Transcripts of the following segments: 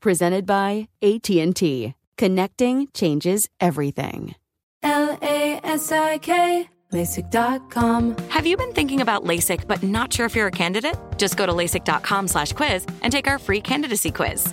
Presented by AT&T. Connecting changes everything. L A S I K, LASIK.com. Have you been thinking about LASIK but not sure if you're a candidate? Just go to LASIK.com slash quiz and take our free candidacy quiz.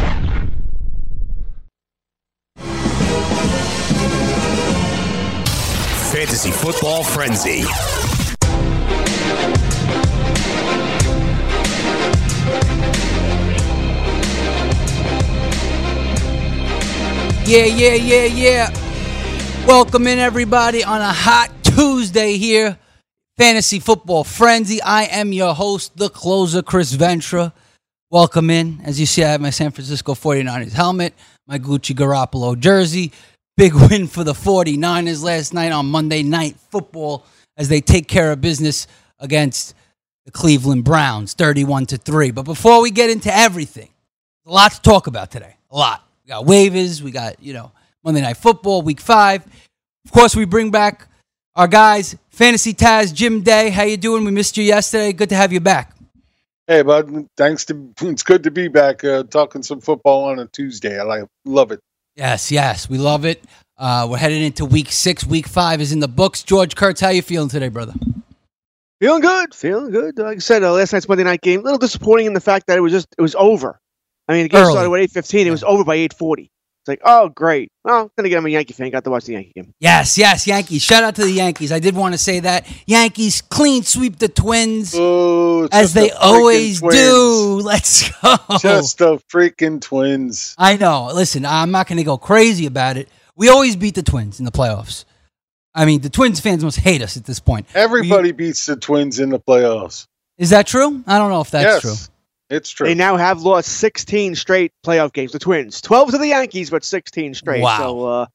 Fantasy Football Frenzy. Yeah, yeah, yeah, yeah. Welcome in everybody on a hot Tuesday here. Fantasy Football Frenzy. I am your host, the closer, Chris Ventra. Welcome in. As you see, I have my San Francisco 49ers helmet, my Gucci Garoppolo jersey. Big win for the 49ers last night on Monday Night Football as they take care of business against the Cleveland Browns, 31 to 3. But before we get into everything, a lot to talk about today. A lot. We got waivers, we got, you know, Monday Night Football, week five. Of course, we bring back our guys, Fantasy Taz, Jim Day. How you doing? We missed you yesterday. Good to have you back. Hey, bud. Thanks to it's good to be back uh, talking some football on a Tuesday. I like love it. Yes, yes, we love it. Uh, we're headed into week six. Week five is in the books. George Kurtz, how you feeling today, brother? Feeling good, feeling good. Like I said, uh, last night's Monday night game, a little disappointing in the fact that it was just it was over. I mean, the game Early. started at eight fifteen. It was over by eight forty. It's like, oh great. Well, then again, I'm a Yankee fan. Got to watch the Yankee game. Yes, yes, Yankees. Shout out to the Yankees. I did want to say that. Yankees clean sweep the Twins Oh, as they the always twins. do. Let's go. Just the freaking twins. I know. Listen, I'm not going to go crazy about it. We always beat the Twins in the playoffs. I mean, the Twins fans must hate us at this point. Everybody beats the twins in the playoffs. Is that true? I don't know if that's yes, true. It's true. They now have lost sixteen straight playoff games. The Twins, twelve to the Yankees, but sixteen straight. Wow. So, uh,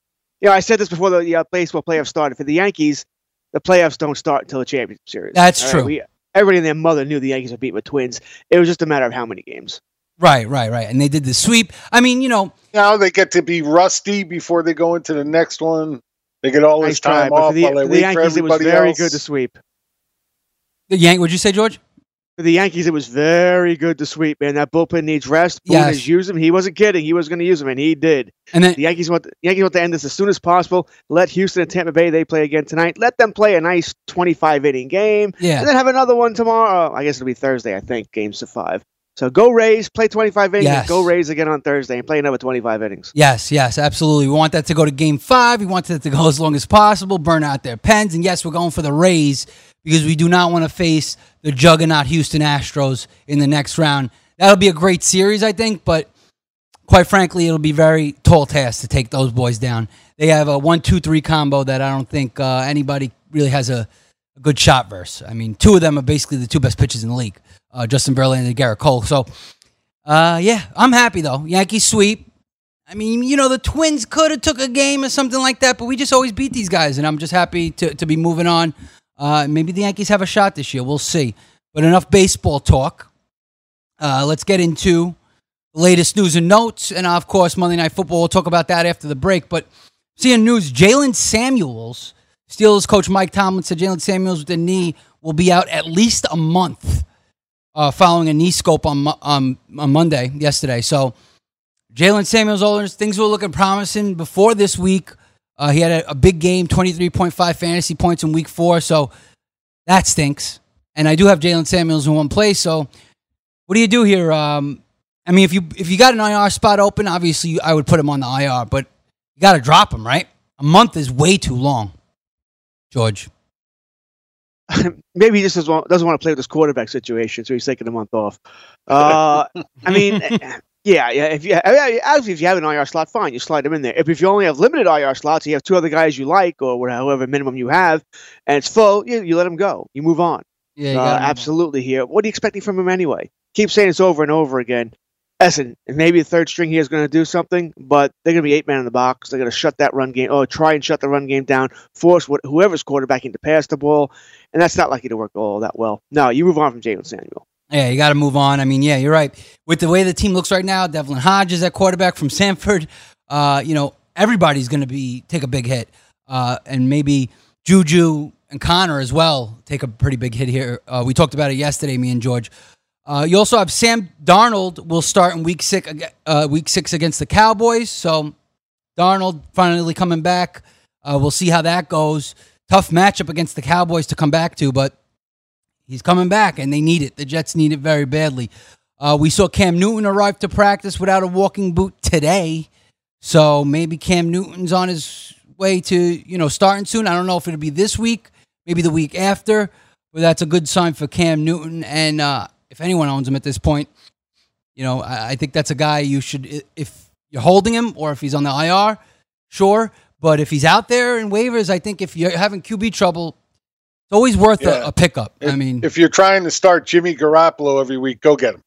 you know, I said this before the uh, baseball playoffs started. For the Yankees, the playoffs don't start until the championship series. That's All true. we, everybody and their mother knew the Yankees would beat the Twins. It was just a matter of how many games. Right, right, right. And they did the sweep. I mean, you know, now they get to be rusty before they go into the next one. They get all Nice this try, time but off for the, while they for the wait for Yankees, it was very else. good to sweep. the Yank. What'd you say, George? For the Yankees, it was very good to sweep, man. That bullpen needs rest. Boone Yes. has used him. He wasn't kidding. He was going to use him, and he did. And then The Yankees want the Yankees want to end this as soon as possible. Let Houston and Tampa Bay they play again tonight. Let them play a nice 25 inning game, Yeah. and then have another one tomorrow. I guess it'll be Thursday. I think games to five. So go Rays, play 25 innings. Yes. Go Rays again on Thursday and play another 25 innings. Yes, yes, absolutely. We want that to go to game five. We want that to go as long as possible, burn out their pens. And yes, we're going for the Rays because we do not want to face the juggernaut Houston Astros in the next round. That'll be a great series, I think, but quite frankly, it'll be very tall task to take those boys down. They have a one, two, three combo that I don't think uh, anybody really has a, a good shot verse. I mean, two of them are basically the two best pitchers in the league, uh, Justin Verlander and Gerrit Cole. So, uh, yeah, I'm happy though. Yankees sweep. I mean, you know, the Twins could have took a game or something like that, but we just always beat these guys, and I'm just happy to, to be moving on. Uh, maybe the Yankees have a shot this year. We'll see. But enough baseball talk. Uh, let's get into the latest news and notes, and of course, Monday Night Football. We'll talk about that after the break. But seeing news, Jaylen Samuels, Steelers coach Mike Tomlin said Jaylen Samuels with the knee will be out at least a month uh, following a knee scope on, on on Monday yesterday. So Jaylen Samuels, all things were looking promising before this week. Uh, he had a, a, big game, 23.5 fantasy points in week four. So that stinks. And I do have Jaylen Samuels in one place. So what do you do here? Um, I mean, if you if you got an IR spot open, obviously I would put him on the IR, but you got to drop him, right? A month is way too long, George. Maybe he just doesn't want, doesn't want to play with this quarterback situation, so he's taking a month off. Uh, I mean, yeah, yeah. If you obviously if you have an IR slot, fine, you slide them in there. If, if you only have limited IR slots, you have two other guys you like or however minimum you have, and it's full, you, you let them go. You move on. Yeah, uh, absolutely. Here, what are you expecting from him anyway? Keep saying this over and over again. Listen, maybe the third string here is going to do something, but they're going to be eight man in the box. They're going to shut that run game, or try and shut the run game down, force whoever's quarterbacking to pass the ball, and that's not likely to work all that well. No, you move on from Jaylen Samuel. Yeah, you got to move on. I mean, yeah, you're right. With the way the team looks right now, Devlin Hodges at quarterback from Samford. Uh, you know, everybody's going to be take a big hit, uh, and maybe Juju and Conner as well take a pretty big hit here. Uh, we talked about it yesterday, me and George. Uh, you also have Sam Darnold will start in week six, uh, week six against the Cowboys. So Darnold finally coming back. Uh, we'll see how that goes. Tough matchup against the Cowboys to come back to, but he's coming back, and they need it. The Jets need it very badly. Uh, we saw Cam Newton arrive to practice without a walking boot today, so maybe Cam Newton's on his way to you know starting soon. I don't know if it'll be this week, maybe the week after, but that's a good sign for Cam Newton. And uh, if anyone owns him at this point, you know, I, I think that's a guy you should, if you're holding him or if he's on the IR, sure. But if he's out there in waivers, I think if you're having QB trouble, it's always worth yeah. a, a, pickup. If, I mean, if you're trying to start Jimmy Garoppolo every week, go get him.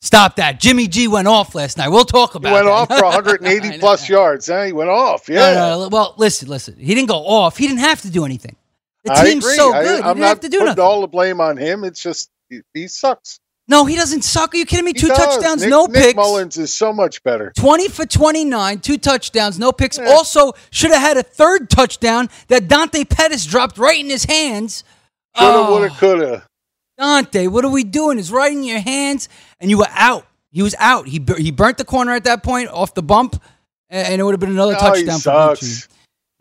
Stop that. Jimmy G went off last night. We'll talk about it. He went that. off for 180 plus yards. Eh? He went off. Yeah. No, no, well, listen, listen. He didn't go off. He didn't have to do anything. The team's so good. I, am not putting nothing. all the blame on him. It's just he, he sucks. No, he doesn't suck. Are you kidding me? He two does. touchdowns, Nick, no Nick picks. Mullens is so much better. 20 for 29, two touchdowns, no picks. Yeah. Also, should have had a third touchdown that Dante Pettis dropped right in his hands. Shoulda, oh. woulda, coulda. Dante, what are we doing? It's right in your hands, and you were out. He was out. He he burnt the corner at that point off the bump, and it would have been another oh, touchdown for Gucci.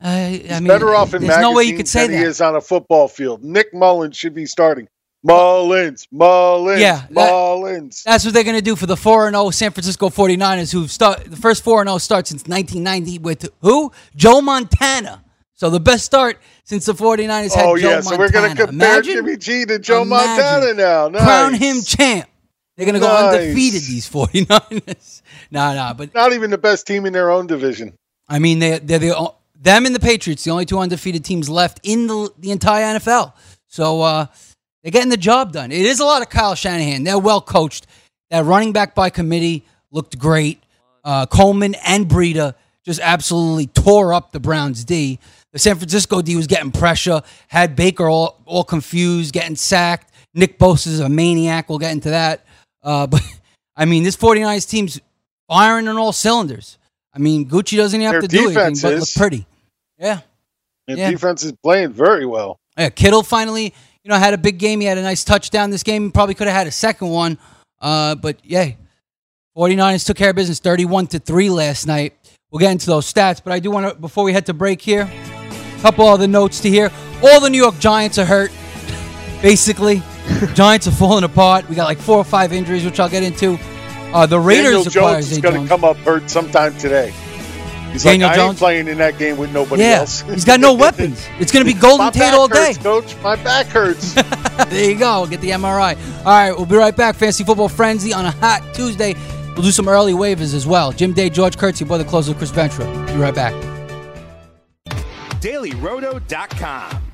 Uh, I mean, better off in there's no way you could say than that. he is on a football field. Nick Mullens should be starting. Mullens, Mullens, yeah, that. That's what they're going to do for the 4 0 San Francisco 49ers, who start the first 4 0 start since 1990 with who? Joe Montana. So the best start since the 49ers had oh, Joe yeah, Montana. so we're going to compare Imagine, Jimmy G to Joe imagine. Montana now. Nice. Crown him champ. They're going to go Nice. undefeated, these 49ers. no, no, but Not even the best team in their own division. I mean, they, they're the them and the Patriots, the only two undefeated teams left in the the entire NFL. So uh, they're getting the job done. It is a lot of Kyle Shanahan. They're well coached. That running back by committee looked great. Uh, Coleman and Breida just absolutely tore up the Browns D. The San Francisco D was getting pressure, had Baker all, all confused, getting sacked. Nick Bosa's a maniac. We'll get into that. Uh, but I mean, this 49ers team's firing on all cylinders. I mean, Gucci doesn't even have Their to do anything but look pretty. Yeah. The Yeah. defense is playing very well. Yeah, Kittle finally, you know, had a big game. He had a nice touchdown this game. Probably could have had a second one. Uh, but yeah, 49ers took care of business 31 to 3 last night. We'll get into those stats, but I do want to, before we head to break here, a couple other notes to hear. All the New York Giants are hurt, basically. Giants are falling apart. We got like four or five injuries, which I'll get into. Uh, the Raiders Daniel Jones is going to come up hurt sometime today. He's Daniel like, I Jones? ain't playing in that game with nobody Yeah, else. he's got no weapons. It's going to be Golden My Tate back all day. hurts, coach. My back hurts. there you go. Get the MRI. All right, we'll be right back. Fantasy Football Frenzy on a hot Tuesday. We'll do some early waivers as well. Jim Day, George Kurtz, your brother closer, Chris Ventura. Be right back. DailyRoto.com.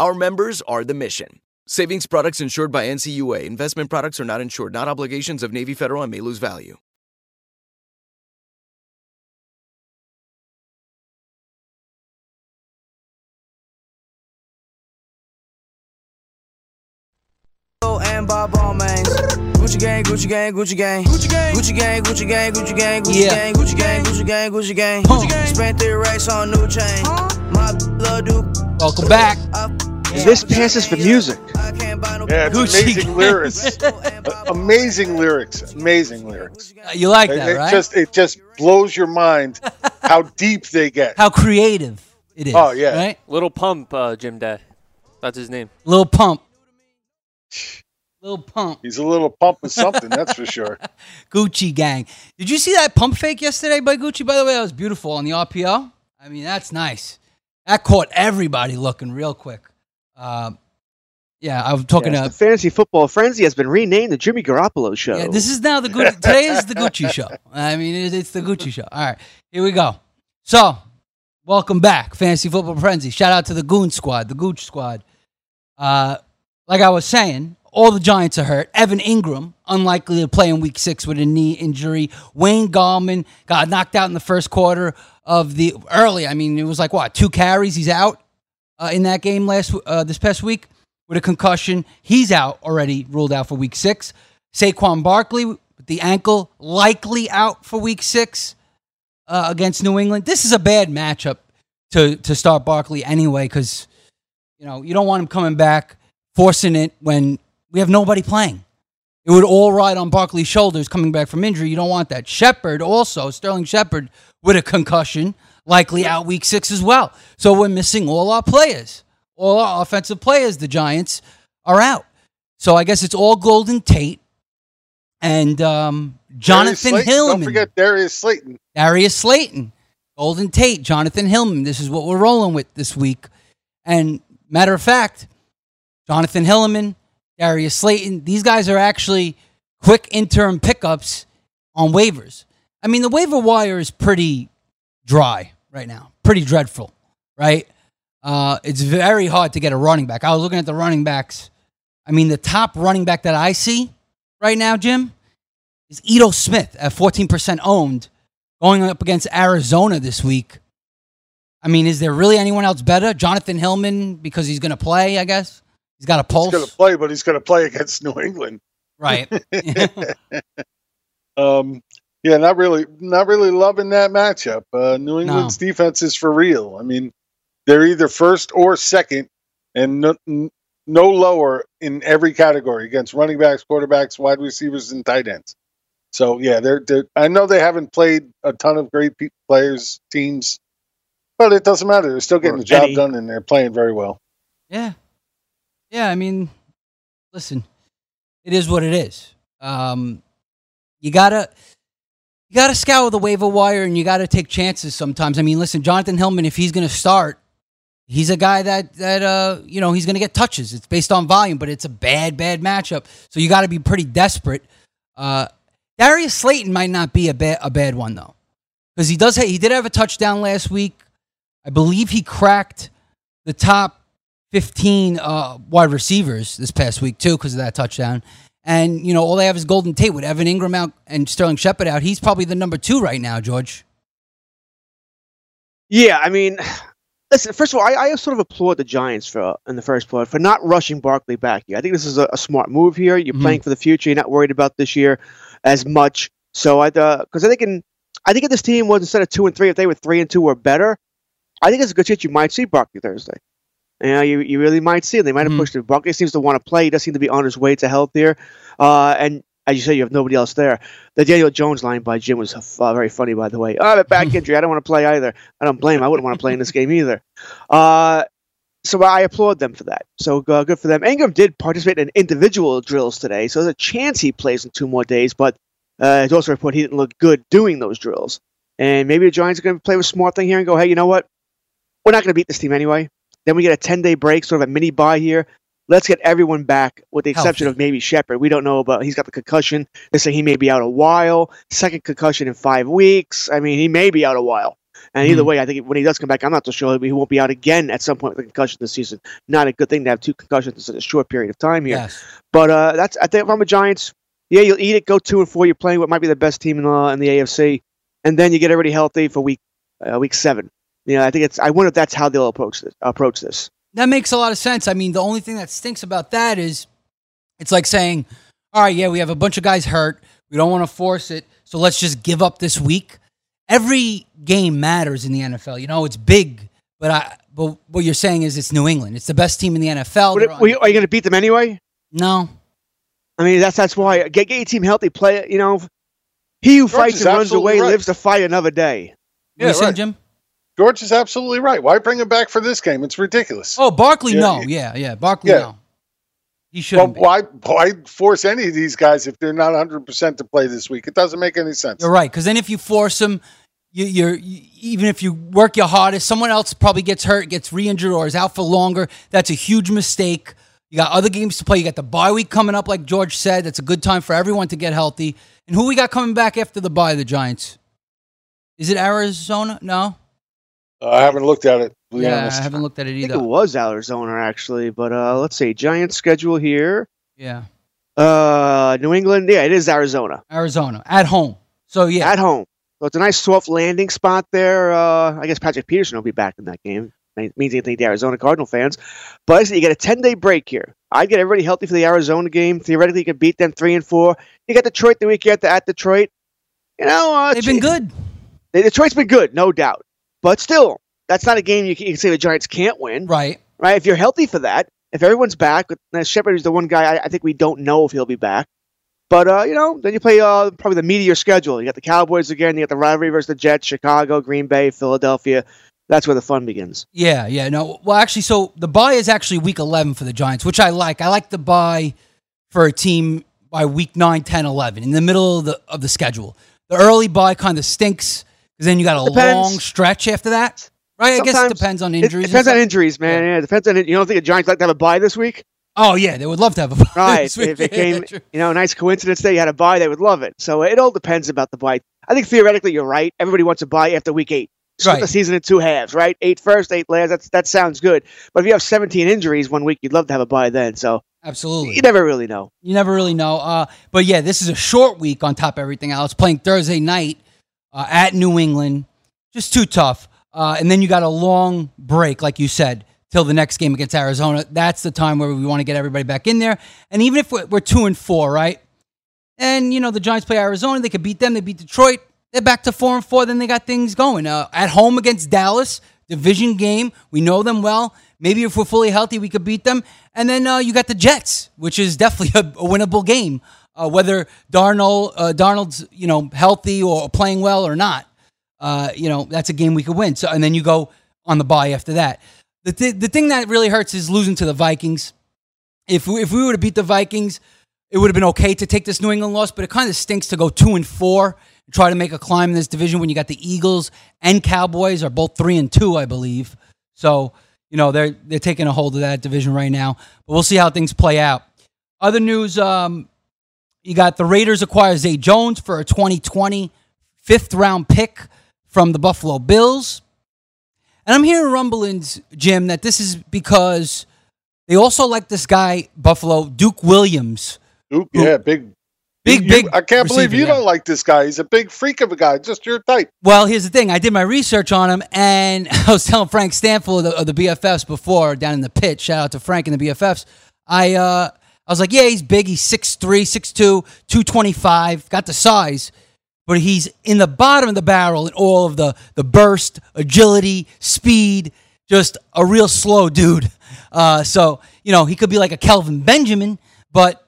Our members are the mission. Savings products insured by NCUA. Investment products are not insured, not obligations of Navy Federal and may lose value. and Bob Balmain. Gucci gang, Gucci gang, Gucci gang, Gucci gang, Gucci gang, Gucci gang, Gucci gang, Gucci gang, Gucci gang, Gucci gang, Gucci gang, Gucci gang. Spent three racks on new chain. My love do. Welcome back. This passes for music. Yeah, it's Gucci amazing gang. lyrics. amazing lyrics. Amazing lyrics. Uh, You like It- that, it right? Just it just blows your mind how deep they get. How creative it is. Oh, yeah. Right? Little Pump, uh, Jim Dad. That's his name. Little Pump. Little Pump. He's a little pump of something, that's for sure. Gucci gang. Did you see that pump fake yesterday by Gucci? By the way, that was beautiful on the RPO. I mean, that's nice. That caught everybody looking real quick. Um, yeah, I was talking Yes, to the Fantasy Football Frenzy has been renamed the Jimmy Garoppolo Show. Yeah, this is now the Gucci. Today is the Gucci show. I mean, it, it's the Gucci show. All right, here we go. So, welcome back, Fantasy Football Frenzy. Shout out to the Goon Squad, the Gooch Squad. Uh, like I was saying, all the Giants are hurt. Evan Engram, unlikely to play in Week Six with a knee injury. Wayne Gallman got knocked out in the first quarter of the early. I mean, it was like what two carries? He's out uh, in that game last uh, this past week with a concussion. He's out already, ruled out for Week Six. Saquon Barkley with the ankle, likely out for Week Six uh, against New England. This is a bad matchup to to start Barkley anyway, because you know you don't want him coming back forcing it when we have nobody playing. It would all ride on Barkley's shoulders coming back from injury. You don't want that. Shepard also, Sterling Shepard with a concussion, likely out week six as well. So we're missing all our players. All our offensive players, the Giants, are out. So I guess it's all Golden Tate and um, Jonathan Darius Hillman. Don't forget Darius Slayton. Darius Slayton, Golden Tate, Jonathan Hillman. This is what we're rolling with this week. And matter of fact, Jonathan Hillman, Darius Slayton, these guys are actually quick interim pickups on waivers. I mean, the waiver wire is pretty dry right now, pretty dreadful, right? Uh, it's very hard to get a running back. I was looking at the running backs. I mean, the top running back that I see right now, Jim, is Ito Smith at 14% owned going up against Arizona this week. I mean, is there really anyone else better? Jonathan Hillman, because he's going to play, I guess. He's got a pulse. He's going to play, but he's going to play against New England. Right. um, yeah, not really, not really loving that matchup. Uh, New England's defense is for real. I mean, they're either first or second, and no, no lower in every category against running backs, quarterbacks, wide receivers, and tight ends. So yeah, they're, they're I know they haven't played a ton of great pe- players teams, but it doesn't matter. They're still getting the job any. done, and they're playing very well. Yeah. Yeah, I mean, listen, it is what it is. Um, you gotta you gotta scour the waiver wire and you gotta take chances sometimes. I mean, listen, Jonathan Hillman, if he's gonna start, he's a guy that that uh you know he's gonna get touches. It's based on volume, but it's a bad, bad matchup. So you gotta be pretty desperate. Uh Darius Slayton might not be a bad a bad one though. Because he does ha- he did have a touchdown last week. I believe he cracked the top 15 uh, wide receivers this past week too because of that touchdown. And you know all they have is Golden Tate with Evan Engram out and Sterling Shepard out. He's probably the number two right now, George. Yeah, I mean, listen. First of all, I, I sort of applaud the Giants for in the first place for not rushing Barkley back here. I think this is a, a smart move here. You're Mhm. playing for the future. You're not worried about this year as much. So I because I think in I think if this team was instead of two and three, if they were three and two or better, I think it's a good chance you might see Barkley Thursday. You know, you, you really might see him. They might have pushed him. Barkley seems to want to play. He does seem to be on his way to health here. Uh, and as you said, you have nobody else there. The Daniel Jones line by Jim was uh, very funny, by the way. Oh, I have a back injury. I don't want to play either. I don't blame him. I wouldn't want to play in this game either. Uh, so I applaud them for that. So uh, good for them. Engram did participate in individual drills today, so there's a chance he plays in two more days. But uh, it's also reported he didn't look good doing those drills. And maybe the Giants are going to play with smart thing here and go, hey, you know what? We're not going to beat this team anyway. Then we get a 10 day break, sort of a mini bye here. Let's get everyone back, with the exception of maybe Shepard. We don't know about. He's got the concussion. They say he may be out a while. Second concussion in five weeks. I mean, he may be out a while. And either Mhm. way, I think when he does come back, I'm not so sure he won't be out again at some point with a concussion this season. Not a good thing to have two concussions in such a short period of time here. Yes. But uh, that's I think if I'm a Giants, yeah, you'll eat it. Go two and four. You're playing what might be the best team in the in the AFC, and then you get everybody healthy for week uh, week seven. You know, I think it's. I wonder if that's how they'll approach this. Approach this. That makes a lot of sense. I mean, the only thing that stinks about that is it's like saying, all right, yeah, we have a bunch of guys hurt. We don't want to force it. So let's just give up this week. Every game matters in the NFL. You know, it's big, but I but what you're saying is it's New England. It's the best team in the NFL. They're it- on- were you- are you going to beat them anyway? No. I mean, that's that's why get, get your team healthy. Play. it. You know, he who George fights and runs away right. lives to fight another day. What are you saying, Jim? George is absolutely right. Why bring him back for this game? It's ridiculous. Oh, Barkley, Yeah, no. yeah. Yeah. Barkley, Yeah. no. He shouldn't Well, why why force any of these guys if they're not 100 percent to play this week? It doesn't make any sense. You're right, because then if you force them, you, you're you, even if you work your hardest, someone else probably gets hurt, gets re-injured, or is out for longer. That's a huge mistake. You got other games to play. You got the bye week coming up, like George said. That's a good time for everyone to get healthy. And who we got coming back after the bye? The Giants. Is it Arizona? No. Uh, I haven't looked at it. To Yeah, honest. I haven't looked at it I think either. it was Arizona actually, but uh, let's see. Giants schedule here. Yeah, Uh, New England. Yeah, it is Arizona Arizona at home. So yeah, at home. So it's a nice soft landing spot there. Uh, I guess Patrick Peterson will be back in that game. It means anything to the Arizona Cardinal fans. But like I said, you get a 10 day break here. I'd get everybody healthy for the Arizona game. Theoretically, you could beat them three and four. You got Detroit the week after at Detroit. You know, uh, they've been good. They, Detroit's been good, no doubt. But still, that's not a game you can, you can say the Giants can't win. Right. Right. If you're healthy for that, if everyone's back, uh, Shepard is the one guy I, I think we don't know if he'll be back. But uh, you know, then you play uh, probably the meteor schedule. You got the Cowboys again. You got the rivalry versus the Jets, Chicago, Green Bay, Philadelphia. That's where the fun begins. Yeah, yeah. No, well, actually, so the bye is actually week 11 for the Giants, which I like. I like the bye for a team by week 9, 10, 11, in the middle of the, of the schedule. The early bye kind of stinks because then you got a Depends. long stretch after that. Right? I guess it depends on injuries. and depends on injuries, man. Yeah, it depends on it. You don't think the Giants like to have a bye this week? Oh, yeah. They would love to have a bye. Right. this week. if it Yeah, came, you know, a nice coincidence day, you had a bye, they would love it. So it all depends about the bye. I think theoretically you're right. Everybody wants a bye after week eight. Split Right. the season in two halves, right? Eight first, eight last. That's that sounds good. But if you have 17 injuries one week, you'd love to have a bye then. So Absolutely. you never really know. You never really know. Uh, but yeah, this is a short week on top of everything else. Playing Thursday night uh, at New England, just too tough. Uh, and then you got a long break, like you said, till the next game against Arizona. That's the time where we want to get everybody back in there. And even if we're, we're two and four, right? And you know the Giants play Arizona, they could beat them. They beat Detroit. They're back to four and four. Then they got things going. Uh, at home against Dallas, division game. We know them well. Maybe if we're fully healthy, we could beat them. And then uh, you got the Jets, which is definitely a, a winnable game. Uh, whether Darnold uh, Darnold's you know healthy or playing well or not. Uh, you know that's a game we could win. So and then you go on the bye after that. The th- the thing that really hurts is losing to the Vikings. If we, if we were to beat the Vikings, it would have been okay to take this New England loss, but it kind of stinks to go two and four and try to make a climb in this division when you got the Eagles and Cowboys are both three and two, I believe. So you know they're they're taking a hold of that division right now. But we'll see how things play out. Other news: um, you got the Raiders acquire Zay Jones for a 2020 fifth round pick from the Buffalo Bills. And I'm hearing rumblings, Jim, that this is because they also like this guy, Buffalo, Duke Williams. Duke, yeah, big, big, you, big. I can't believe you don't like this guy. He's a big freak of a guy, just your type. Well, here's the thing. I did my research on him, and I was telling Frank Stanford of the, of the BFFs before down in the pit. Shout out to Frank and the BFFs. I uh, I was like, yeah, he's big. He's 6'3", 6'2", 225, got the size, but he's in the bottom of the barrel in all of the the burst, agility, speed. Just a real slow dude. Uh, so you know he could be like a Kelvin Benjamin, but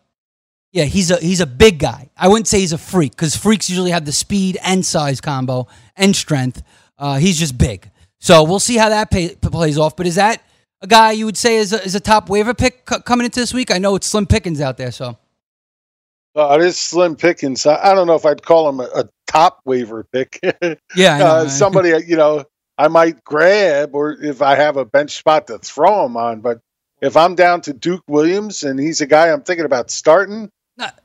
yeah, he's a he's a big guy. I wouldn't say he's a freak because freaks usually have the speed and size combo and strength. Uh, he's just big. So we'll see how that pay, plays off. But is that a guy you would say is a, is a top waiver pick c- coming into this week? I know it's slim pickings out there. So Uh, it is slim pickings. I, I don't know if I'd call him a, a top waiver pick. Yeah, I know. uh, somebody you know I might grab, or if I have a bench spot to throw him on. But if I'm down to Duke Williams and he's a guy I'm thinking about starting,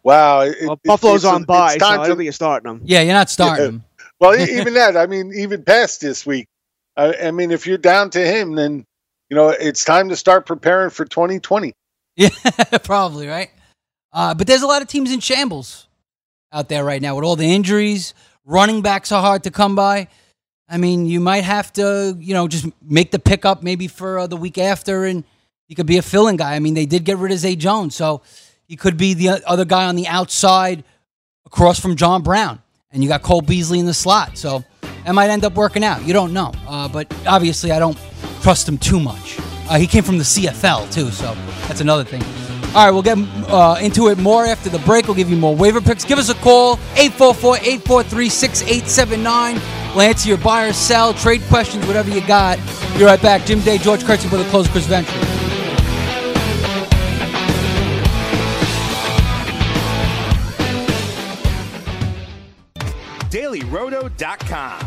wow, it, Well, it- Buffalo's it's- on bye, it's so I time don't to- think you're starting him. yeah, you're not starting him. well, even that. I mean, even past this week. I, I mean, if you're down to him, then you know it's time to start preparing for 2020. Yeah, probably right. Uh, but there's a lot of teams in shambles out there right now with all the injuries. Running backs are hard to come by. I mean, you might have to, you know, just make the pickup maybe for uh, the week after, and he could be a fill-in guy. I mean, they did get rid of Zay Jones, so he could be the other guy on the outside across from John Brown, and you got Cole Beasley in the slot. So that might end up working out. You don't know, uh, but obviously, I don't trust him too much. Uh, he came from the CFL too, so that's another thing. All right, we'll get uh, into it more after the break. We'll give you more waiver picks. Give us a call, 844-843-6879. We'll answer your buy or sell, trade questions, whatever you got. Be right back. Jim Day, George Kurtz, for the close Chris Venture. DailyRoto.com.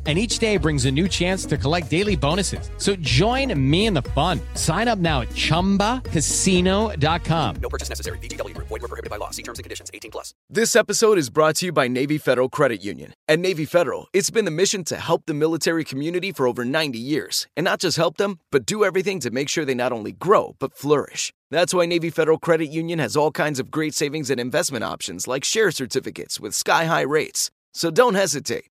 And each day brings a new chance to collect daily bonuses. So join me in the fun. Sign up now at chumbacasino.com. No purchase necessary. VGW Group. Void were prohibited by law. See terms and conditions. 18 plus. This episode is brought to you by Navy Federal Credit Union. At Navy Federal, it's been the mission to help the military community for over 90 years. And not just help them, but do everything to make sure they not only grow, but flourish. That's why Navy Federal Credit Union has all kinds of great savings and investment options like share certificates with sky high rates. So don't hesitate.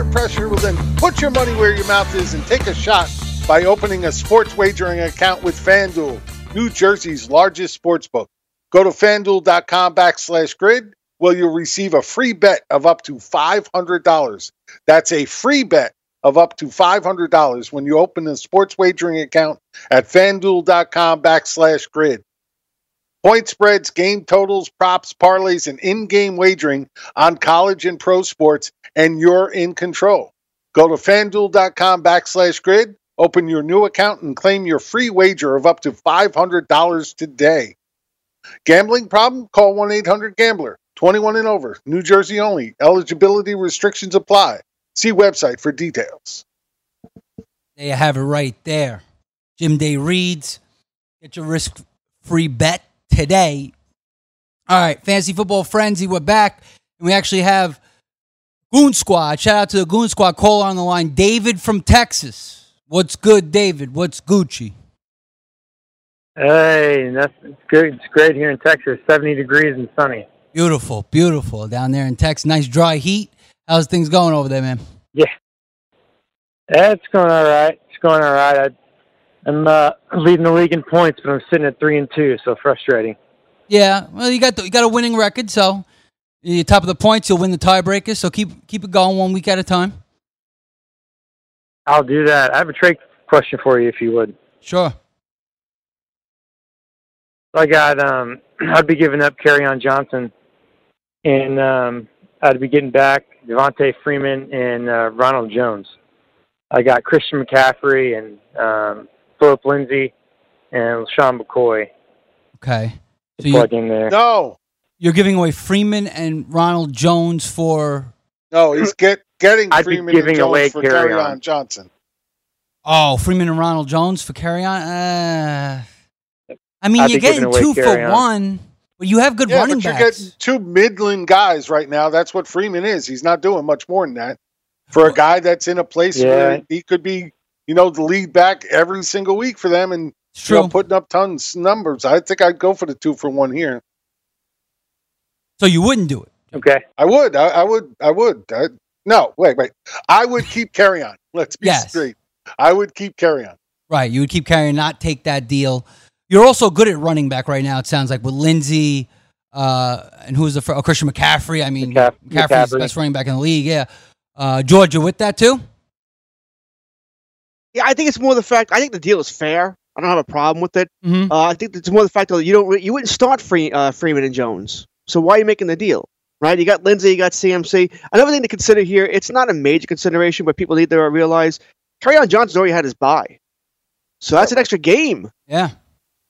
Under pressure? Well, then put your money where your mouth is and take a shot by opening a sports wagering account with FanDuel, New Jersey's largest sports book. Go to fanduel.com backslash grid where you'll receive a free bet of up to $500. That's a free bet of up to $500 when you open a sports wagering account at fanduel.com backslash grid. Point spreads, game totals, props, parlays, and in game wagering on college and pro sports, and you're in control. Go to fanduel.com backslash grid, open your new account, and claim your free wager of up to $500 today. Gambling problem? Call 1 800 Gambler. 21 and over. New Jersey only. Eligibility restrictions apply. See website for details. There you have it right there. Jim Day reads. Get your risk free bet today. All right, Fantasy Football Frenzy, we're back. And we actually have Goon Squad. Shout out to the Goon Squad caller on the line. David from Texas. What's good, David? What's Gucci? Hey, that's it's good. It's great here in Texas. Seventy degrees and sunny. Beautiful, beautiful down there in Texas. Nice dry heat. How's things going over there, man? Yeah, yeah it's going all right. It's going all right. I'm uh, leading the league in points, but I'm sitting at three and two, so frustrating. Yeah, well, you got the, you got a winning record, so you're top of the points. You'll win the tiebreaker. So keep keep it going one week at a time. I'll do that. I have a trade question for you, if you would. Sure. I got um I'd be giving up on Johnson and um I'd be getting back Devonta Freeman and uh, Ronald Jones. I got Christian McCaffrey and um Philip Lindsay and Sean McCoy. Okay. So plug in there. No. You're giving away Freeman and Ronald Jones for No, he's get getting I'd be Freeman giving and Jones away for Kerryon. on Johnson. Oh, Freeman and Ronald Jones for Kerryon. Uh, I mean, I'd you're getting two for Kerryon. one, but you have good yeah, running but you're backs. getting two midland guys right now. That's what Freeman is. He's not doing much more than that. For a guy that's in a place Yeah. where he could be, you know, the lead back every single week for them and you know, putting up tons of numbers. I think I'd go for the two for one here. So you wouldn't do it. Okay. I would. I, I would. I would. I, no, wait, wait. I would keep Kerryon. Let's be Yes. straight. I would keep Kerryon. Right. You would keep carrying, not take that deal. You're also good at running back right now, it sounds like, with Lindsay uh, and who's the fir- oh, Christian McCaffrey. I mean, McCaff- McCaffrey's the best running back in the league. Yeah. Uh, Georgia with that too? Yeah, I think it's more the fact. I think the deal is fair. I don't have a problem with it. Mm-hmm. Uh, I think it's more the fact that you don't re- you wouldn't start Free, uh, Freeman and Jones. So why are you making the deal? Right? You got Lindsay, you got CMC. Another thing to consider here, it's not a major consideration, but people need to realize Kerryon Johnson already had his bye, So that's an extra game. Yeah.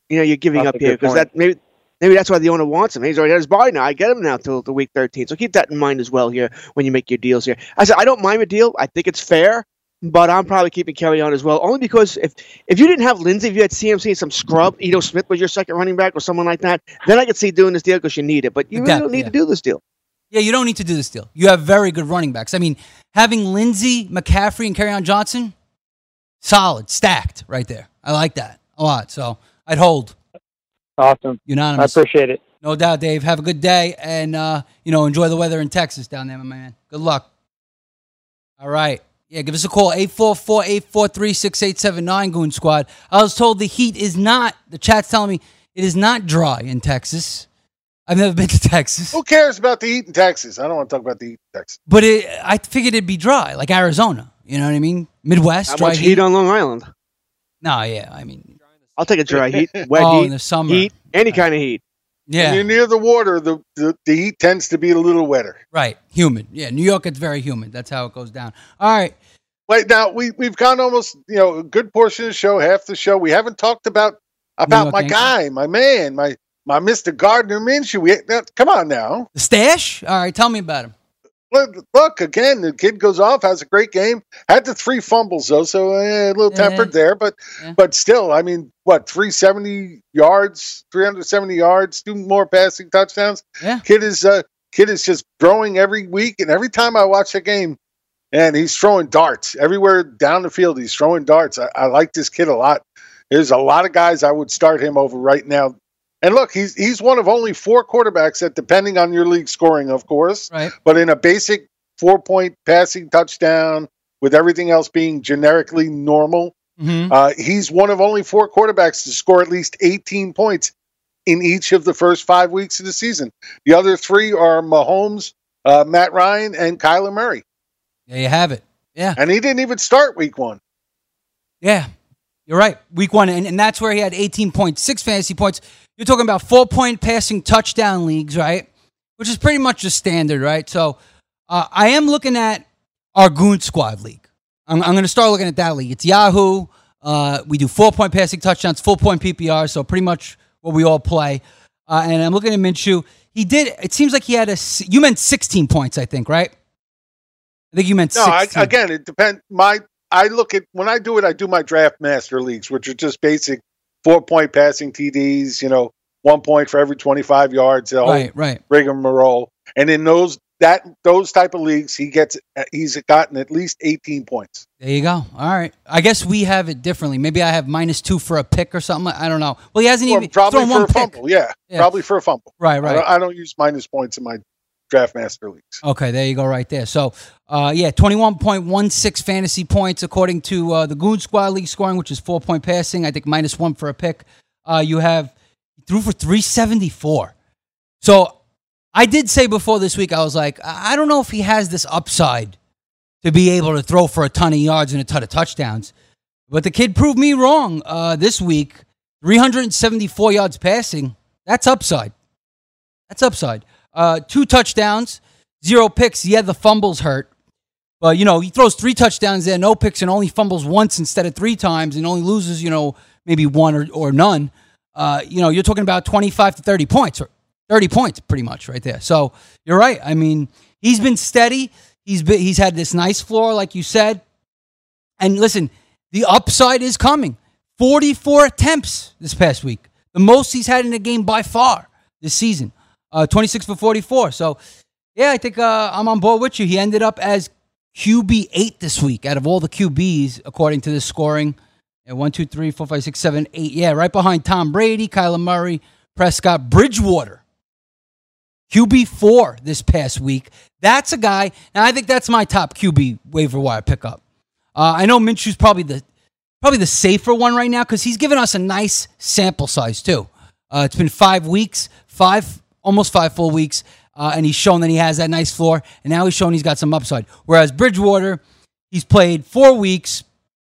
You know, you're giving That's up here because that maybe maybe that's why the owner wants him. He's already had his bye now. I get him now till the week 13. So keep that in mind as well here when you make your deals here. I said I don't mind a deal. I think it's fair, but I'm probably keeping Kerryon as well. Only because if if you didn't have Lindsay, if you had CMC and some scrub, Ito Smith was your second running back or someone like that, then I could see doing this deal because you need it. But you really Depth, don't need yeah. to do this deal. Yeah, you don't need to do this deal. You have very good running backs. I mean, having Lindsay, McCaffrey, and on Johnson, solid, stacked right there. I like that a lot. So I'd hold. Awesome. Unanimous. I appreciate it. No doubt, Dave. Have a good day and, uh, you know, enjoy the weather in Texas down there, my man. Good luck. All right. Yeah, give us a call, 844-843-6879, Goon Squad. I was told the heat is not, the chat's telling me it is not dry in Texas. I've never been to Texas. Who cares about the heat in Texas? I don't want to talk about the heat in Texas. But it, I figured it'd be dry, like Arizona. You know what I mean? Midwest, How dry much heat on Long Island? No, yeah, I mean, I'll take a dry heat, wet Oh, heat, in the summer. heat, any kind of heat. yeah, When you're near the water, the, the, the heat tends to be a little wetter. right, humid. Yeah, New York, it's very humid. That's how it goes down. All right, Wait, now we we've gone almost you know a good portion of the show, half the show. We haven't talked about about York my guy, my man, my my Mister Gardner Minshew. We, that, come on now, the stash. All right, tell me about him. look, look again. The kid goes off, has a great game. Had the three fumbles though, so eh, a little Yeah. tempered there, but but still, I mean, what three seventy yards, three hundred seventy yards, two more passing touchdowns. Yeah. kid is uh kid is just growing every week, and every time I watch a game. And he's throwing darts everywhere down the field. He's throwing darts. I, I like this kid a lot. There's a lot of guys I would start him over right now. And look, he's he's one of only four quarterbacks that, depending on your league scoring, of course, Right. but in a basic four point passing touchdown with everything else being generically normal. Mm-hmm. Uh, he's one of only four quarterbacks to score at least 18 points in each of the first five weeks of the season. The other three are Mahomes, uh, Matt Ryan, and Kyler Murray. There you have it. Yeah. And he didn't even start week one. Yeah, you're right. Week one, and, and that's where he had 18.6 fantasy points. You're talking about four point passing touchdown leagues, right? Which is pretty much the standard, right? So uh, I am looking at our Goon Squad league. I'm, I'm going to start looking at that league. It's Yahoo. Uh, we do four point passing touchdowns, full point PPR, so pretty much what we all play. Uh, and I'm looking at Minshew. He did. It seems like he had a, You meant 16 points, I think, right? I think you meant No, I, again, it depends. My I look at when I do it, I do my draft master leagues, which are just basic four point passing TDs. You know, one point for every twenty five yards. Right, right. rigmarole. And in those that those type of leagues, he gets uh, he's gotten at least eighteen points. There you go. All right. I guess we have it differently. Maybe I have minus two for a pick or something. I don't know. Well, he hasn't Or even probably thrown for one a pick. fumble. Yeah, Yeah. probably for a fumble. Right, I right. don't, I don't use minus points in my draft master leagues. Okay, there you go, right there. So, uh, yeah, twenty-one point one six fantasy points according to uh, the Goon Squad League scoring, which is four point passing. I think minus one for a pick. Uh, you have threw for three seventy-four. So, I did say before this week, I was like, I I don't know if he has this upside to be able to throw for a ton of yards and a ton of touchdowns. But the kid proved me wrong uh, this week. 374 yards passing. That's upside. That's upside. Uh, two touchdowns, zero picks. Yeah, the fumbles hurt. But, you know, he throws three touchdowns there, no picks, and only fumbles once instead of three times and only loses, you know, maybe one or, or none. Uh, you know, you're talking about 25 to 30 points, or 30 points pretty much right there. So you're right. I mean, he's been steady. He's been, he's had this nice floor, like you said. And listen, the upside is coming. 44 attempts this past week, the most he's had in a game by far this season. Uh, 26 for 44. So, yeah, I think uh, I'm on board with you. He ended up as QB eight this week out of all the QBs according to the scoring. Yeah, one, two, three, four, five, six, seven, eight. Yeah, right behind Tom Brady, Kyler Murray, Prescott, Bridgewater. QB four this past week. That's a guy, and I think that's my top QB waiver wire pickup. Uh, I know Minshew's probably the probably the safer one right now because he's given us a nice sample size too. Uh, it's been five weeks, five almost five full weeks, uh, and he's shown that he has that nice floor, and now he's shown he's got some upside. Whereas Bridgewater, he's played four weeks,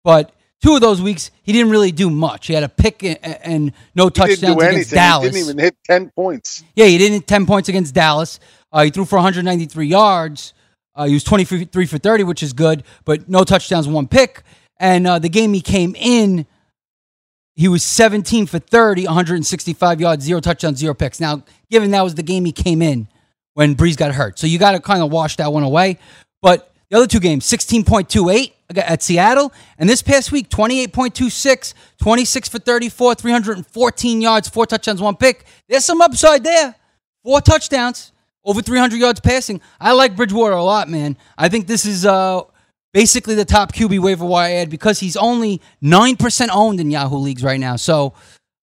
but two of those weeks he didn't really do much. He had a pick and, and no He touchdowns didn't do against anything. Dallas. He didn't even hit ten points. Yeah, he didn't hit 10 points against Dallas. Uh, he threw for 193 yards. Uh, he was 23 for 30, which is good, but no touchdowns, one pick. And uh, the game he came in, he was 17 for 30, 165 yards, zero touchdowns, zero picks. Now, given that was the game he came in when Brees got hurt. So you got to kind of wash that one away. But the other two games, 16.28 at Seattle. And this past week, 28.26, 26 for 34, 314 yards, four touchdowns, one pick. There's some upside there. Four touchdowns, over 300 yards passing. I like Bridgewater a lot, man. I think this is uh, basically the top QB waiver wire ad because he's only 9% owned in Yahoo leagues right now. So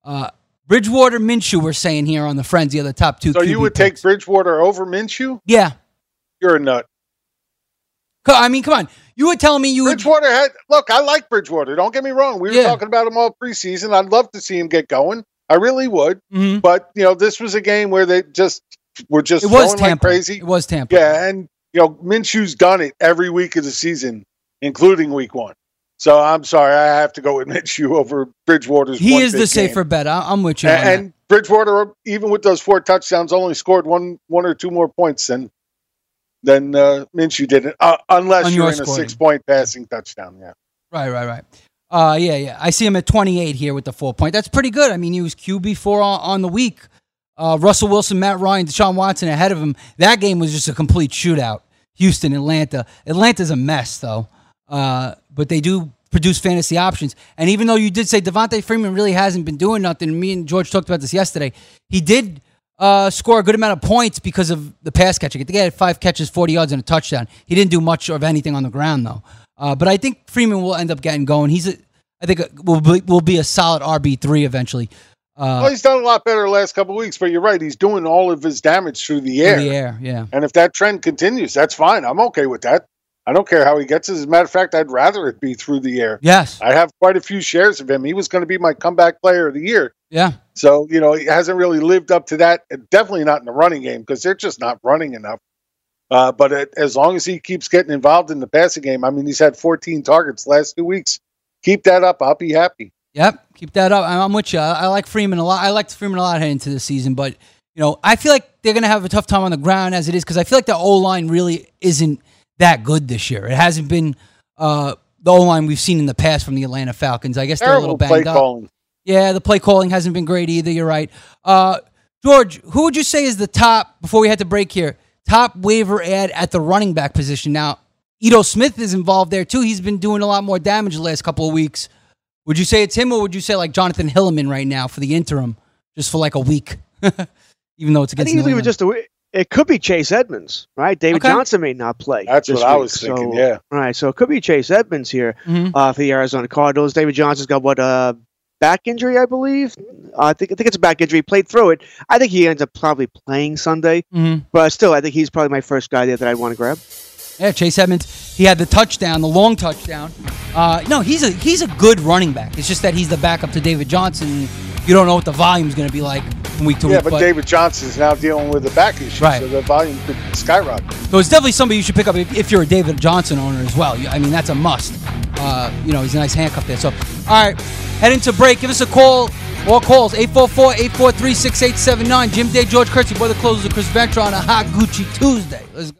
uh, Bridgewater, Minshew, we're saying here on the Frenzy are the top two So QB you would picks. take Bridgewater over Minshew? Yeah. You're a nut. I mean, come on. You were telling me you would. Bridgewater had look. I like Bridgewater. Don't get me wrong. We were Yeah. talking about him all preseason. I'd love to see him get going. I really would. Mhm. But you know, this was a game where they just were just It was throwing like crazy. It was Tampa. Yeah, and you know, Minshew's done it every week of the season, including week one. So I'm sorry, I have to go with Minshew over Bridgewater's. He is the safer game. bet. I, I'm with you. And, and Bridgewater, even with those four touchdowns, only scored one one or two more points than than uh, Minshew did, uh, unless On you're your in a six point passing touchdown. Yeah. Right, right, right. Uh, yeah, yeah. I see him at 28 here with the four point. That's pretty good. I mean, he was QB four on, on the week. Uh, Russell Wilson, Matt Ryan, Deshaun Watson ahead of him. That game was just a complete shootout. Houston, Atlanta. Atlanta's a mess though, uh, but they do produce fantasy options. And even though you did say Devonta Freeman really hasn't been doing nothing, me and George talked about this yesterday. He did uh, score a good amount of points because of the pass catching. I think he had five catches, 40 yards, and a touchdown. He didn't do much of anything on the ground though. Uh, but I think Freeman will end up getting going. He's a, I think will be, will be a solid RB three eventually. Uh, well, he's done a lot better the last couple of weeks, but you're right. He's doing all of his damage through the air. through the air, yeah. And if that trend continues, that's fine. I'm okay with that. I don't care how he gets it. As a matter of fact, I'd rather it be through the air. Yes. I have quite a few shares of him. He was going to be my comeback player of the year. Yeah. So, you know, he hasn't really lived up to that. Definitely not in the running game because they're just not running enough. Uh, but it, as long as he keeps getting involved in the passing game, I mean, he's had 14 targets last two weeks. Keep that up. I'll be happy. Yep, keep that up. I'm I'm with you. I I like Freeman a lot. I liked Freeman a lot heading into the season, but you know, I feel like they're gonna have a tough time on the ground as it is because I feel like the O line really isn't that good this year. It hasn't been uh, the O line we've seen in the past from the Atlanta Falcons. I guess they're a little banged up. calling. Yeah, the play calling hasn't been great either. You're right. Uh, George, who would you say is the top before we had to break here? Top waiver ad at the running back position. Now, Ito Smith is involved there too. He's been doing a lot more damage the last couple of weeks. Would you say it's him, or would you say like Jonathan Hilliman right now for the interim, just for like a week, even though it's against? I against? think he's New leaving England? just a. wi- It could be Chase Edmonds, right? David Okay. Johnson may not play. That's this what I was thinking, so- yeah. Right. So it could be Chase Edmonds here Mhm. uh, for the Arizona Cardinals. David Johnson's got what uh back injury, I believe. Uh, I think I think it's a back injury. He played through it. I think he ends up probably playing Sunday. Mhm. But still, I think he's probably my first guy there that I'd want to grab. Yeah, Chase Edmonds. He had the touchdown, the long touchdown. Uh, no, he's a he's a good running back. It's just that he's the backup to David Johnson. You don't know what the volume's going to be like from week to Yeah, week. but David Johnson's now dealing with the back issue, Right. so the volume could skyrocket. So it's definitely somebody you should pick up if, if you're a David Johnson owner as well. I mean, that's a must. Uh, you know, he's a nice handcuff there. So, all right, heading to break. Give us a call. More calls 844 843 6879. Jim Day, George Kurtz, your brother closes with Chris Ventura on a hot Gucci Tuesday. Let's go.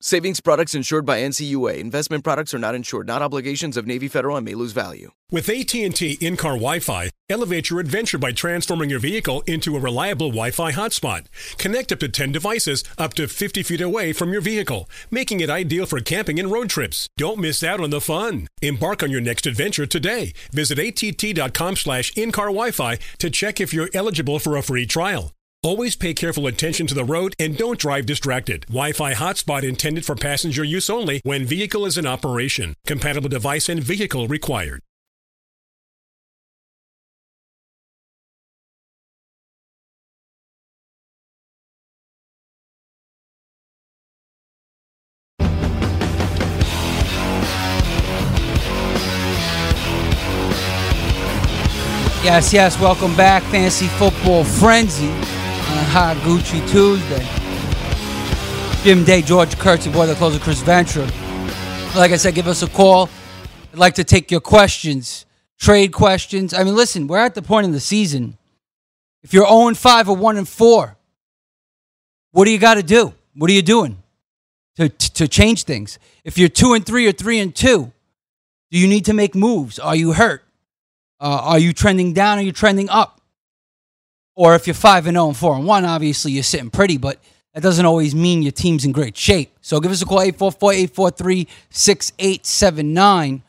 Savings products insured by NCUA. Investment products are not insured, not obligations of Navy Federal and may lose value. With AT&T in-car Wi-Fi, elevate your adventure by transforming your vehicle into a reliable Wi-Fi hotspot. Connect up to 10 devices up to 50 feet away from your vehicle, making it ideal for camping and road trips. Don't miss out on the fun. Embark on your next adventure today. Visit att.com slash in-car Wi-Fi to check if you're eligible for a free trial. Always pay careful attention to the road and don't drive distracted. Wi-Fi hotspot intended for passenger use only when vehicle is in operation. Compatible device and vehicle required. Yes, yes. Welcome back, Fantasy Football Frenzy on a hot Gucci Tuesday. Jim Day, George Kurtz, boy, the closer, Chris Ventura. Like I said, give us a call. I'd like to take your questions, trade questions. I mean, listen, we're at the point in the season. If you're 0 5 or 1 and 4, what do you got to do? What are you doing to, to, to change things? If you're 2 and 3 or 3 and 2, do you need to make moves? Are you hurt? Uh, are you trending down? Are you trending up? Or if you're five and zero and four and one, obviously you're sitting pretty, but that doesn't always mean your team's in great shape. So give us a call 844-843-6879.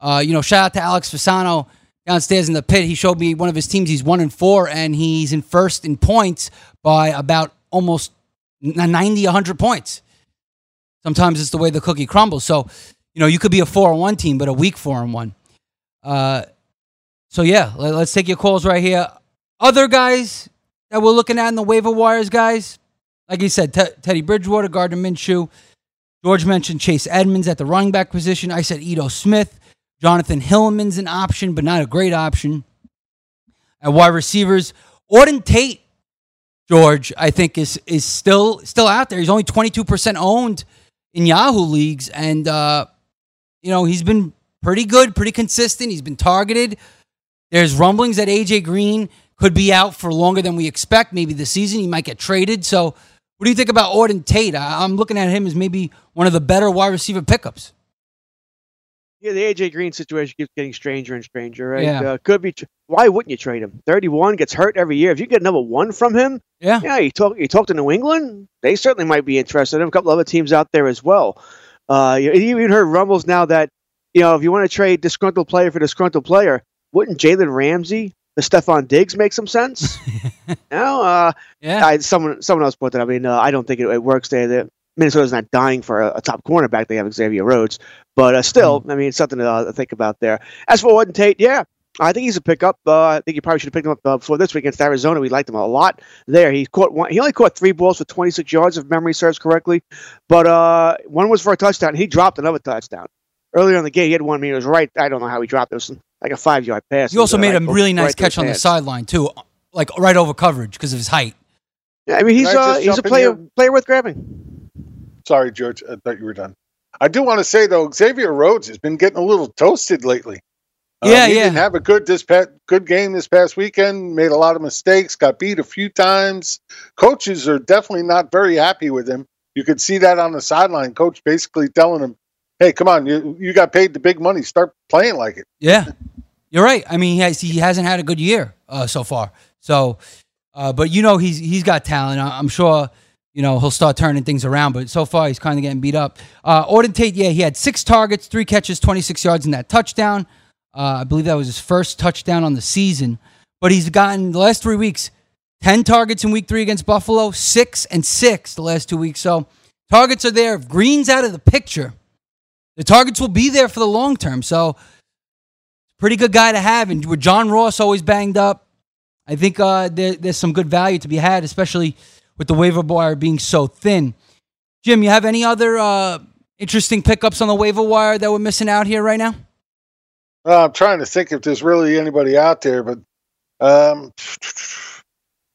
Uh, you know, shout out to Alex Fasano downstairs in the pit. He showed me one of his teams. He's one and four, and he's in first in points by about almost n- 90, 100 points. Sometimes it's the way the cookie crumbles. So, you know, you could be a four and one team, but a weak four and one. Uh, so yeah, let, us take your calls right here. Other guys that we're looking at in the waiver wires, guys. Like you said, Te- Teddy Bridgewater, Gardner Minshew. George mentioned Chase Edmonds at the running back position. I said Ito Smith. Jonathan Hilliman's an option, but not a great option. At wide receivers, Auden Tate, George, I think is is still still out there. He's only 22% owned in Yahoo leagues, and uh, you know he's been pretty good, pretty consistent. He's been targeted. There's rumblings that AJ Green could be out for longer than we expect. Maybe the season he might get traded. So, what do you think about Auden Tate? I'm looking at him as maybe one of the better wide receiver pickups. Yeah, the AJ Green situation keeps getting stranger and stranger, right? Yeah. Uh, could be. Tr- Why wouldn't you trade him? Thirty-one gets hurt every year. If you get another one from him, yeah, yeah. You talk. You talk to New England. They certainly might be interested. in. A couple other teams out there as well. Uh, you you even heard rumbles now that you know if you want to trade disgruntled player for disgruntled player, wouldn't Jalen Ramsey, the Stefon Diggs, makes some sense? no, uh, yeah. I, someone someone else put that. I mean, uh, I don't think it, it works there. That Minnesota's not dying for a, a, top cornerback. They have Xavier Rhodes, but uh, still, mm. I mean, it's something to uh, think about there. As for Auden Tate, yeah, I think he's a pickup. Uh, I think you probably should have picked him up uh, before this week against Arizona. We liked him a lot there. He caught one. He only caught three balls for 26 yards, if memory serves correctly, but uh, one was for a touchdown. He dropped another touchdown earlier in the game. He had one. I mean, it was right. I don't know how he dropped it. Was like a five yard pass. You also made right, a really nice right catch on the sideline too, like right over coverage because of his height. Yeah, I mean he's uh, he's a player player worth grabbing. Sorry, George. I thought you were done. I do want to say though, Xavier Rhodes has been getting a little toasted lately. Yeah, um, he yeah. Didn't have a good this past, good game this past weekend. Made a lot of mistakes. Got beat a few times. Coaches are definitely not very happy with him. You could see that on the sideline. Coach basically telling him, "Hey, come on, you you got paid the big money. Start playing like it." Yeah, you're right. I mean, he has he hasn't had a good year uh, so far. So, uh, but you know, he's he's got talent. I'm sure you know, he'll start turning things around. But so far, he's kind of getting beat up. Uh, Auden Tate, yeah, he had six targets, three catches, 26 yards in that touchdown. Uh, I believe that was his first touchdown on the season. But he's gotten the last three weeks 10 targets in week three against Buffalo, six and six the last two weeks. So targets are there. If Green's out of the picture, the targets will be there for the long term. So, pretty good guy to have. And with John Ross always banged up, I think uh, there, there's some good value to be had, especially with the waiver wire being so thin. Jim, you have any other uh, interesting pickups on the waiver wire that we're missing out here right now? Uh, I'm trying to think if there's really anybody out there, but um,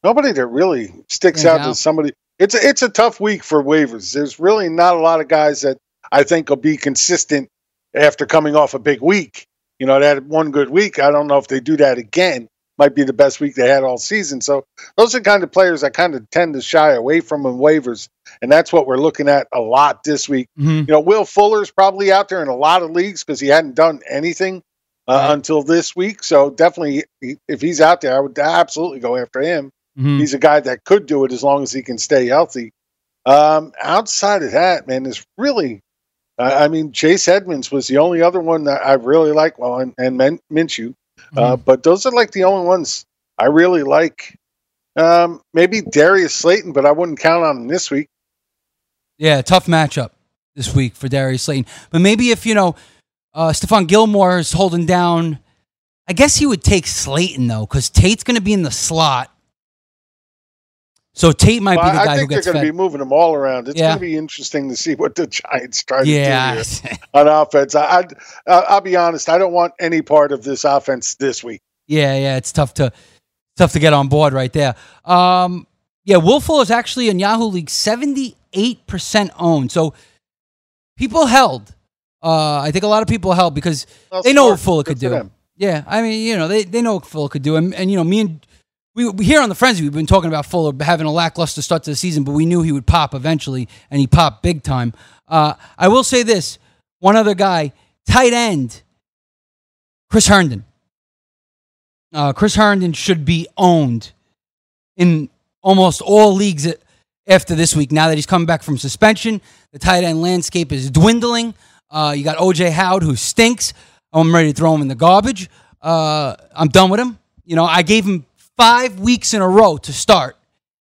nobody that really sticks out to somebody. It's a, it's a tough week for waivers. There's really not a lot of guys that I think will be consistent after coming off a big week. You know, they had one good week. I don't know if they do that again might be the best week they had all season. So those are the kind of players I kind of tend to shy away from in waivers, and that's what we're looking at a lot this week. Mm-hmm. You know, Will Fuller's probably out there in a lot of leagues because he hadn't done anything uh, Right. until this week. So definitely, if he's out there, I would absolutely go after him. Mhm. He's a guy that could do it as long as he can stay healthy. Um, outside of that, man, there's really. I I mean, Chase Edmonds was the only other one that I really like. Well, and, and Min- Minshew, uh, but those are like the only ones I really like. Um, maybe Darius Slayton, but I wouldn't count on him this week. Yeah, tough matchup this week for Darius Slayton. But maybe if, you know, uh, Stephon Gilmore is holding down, I guess he would take Slayton, though, because Tate's going to be in the slot. So Tate might Well, be the I guy who gets. I think they're going to be moving them all around. It's Yeah. going to be interesting to see what the Giants try Yeah. to do here on offense. I, I'd, uh, I'll be honest. I don't want any part of this offense this week. Yeah, yeah, it's tough to tough to get on board right there. Um, yeah, Will Fuller's actually in Yahoo League seventy eight percent owned. So people held. Uh, I think a lot of people held because they know smart. what Fuller could do. Yeah, I mean, you know, they, they know what Fuller could do, and, and you know, me and we, here on the Frenzy, we've been talking about Fuller having a lackluster start to the season, but we knew he would pop eventually, and he popped big time. Uh, I will say this: one other guy, tight end, Chris Herndon. Uh, Chris Herndon should be owned in almost all leagues after this week. Now that he's coming back from suspension, the tight end landscape is dwindling. Uh, you got OJ Howard who stinks. I'm ready to throw him in the garbage. Uh, I'm done with him. You know, I gave him five weeks in a row to start,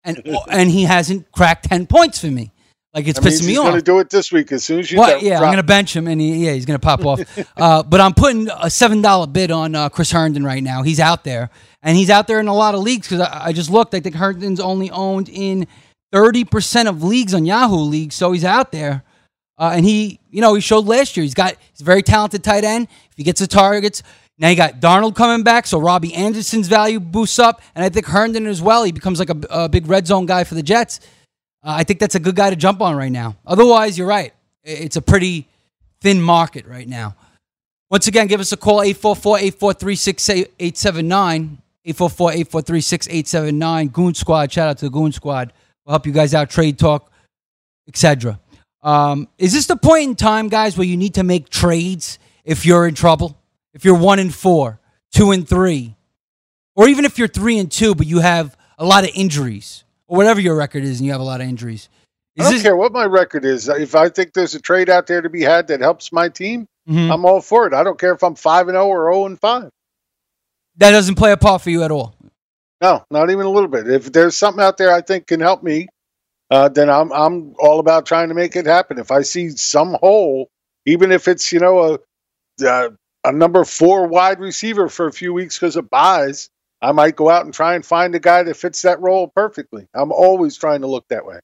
and and he hasn't cracked ten points for me. Like it's That pissing me off. he's going to do it this week as soon as you. What? Yeah, I'm going to bench him, and he, yeah, he's going to pop off. uh, but I'm putting a seven dollar bid on uh, Chris Herndon right now. He's out there, and he's out there in a lot of leagues because I, I just looked. I think Herndon's only owned in thirty percent of leagues on Yahoo leagues, so he's out there. Uh, and he, you know, he showed last year. He's got he's a very talented tight end. If he gets the targets, now you got Darnold coming back, so Robbie Anderson's value boosts up, and I think Herndon as well. He becomes like a, a big red zone guy for the Jets. Uh, I think that's a good guy to jump on right now. Otherwise, you're right. It's a pretty thin market right now. Once again, give us a call 844-843-6879. 844-843-6879. Goon Squad. Shout out to the Goon Squad. We'll help you guys out, trade talk, etc. Um, is this the point in time, guys, where you need to make trades if you're in trouble? If you're one and four, two and three, or even if you're three and two, but you have a lot of injuries, or whatever your record is, and you have a lot of injuries. I don't care what my record is. If I think there's a trade out there to be had that helps my team, Mhm. I'm all for it. I don't care if I'm five and zero or zero and five. That doesn't play a part for you at all. No, not even a little bit. If there's something out there I think can help me, uh, then I'm I'm all about trying to make it happen. If I see some hole, even if it's you know a uh, a number four wide receiver for a few weeks because of byes, I might go out and try and find a guy that fits that role perfectly. I'm always trying to look that way.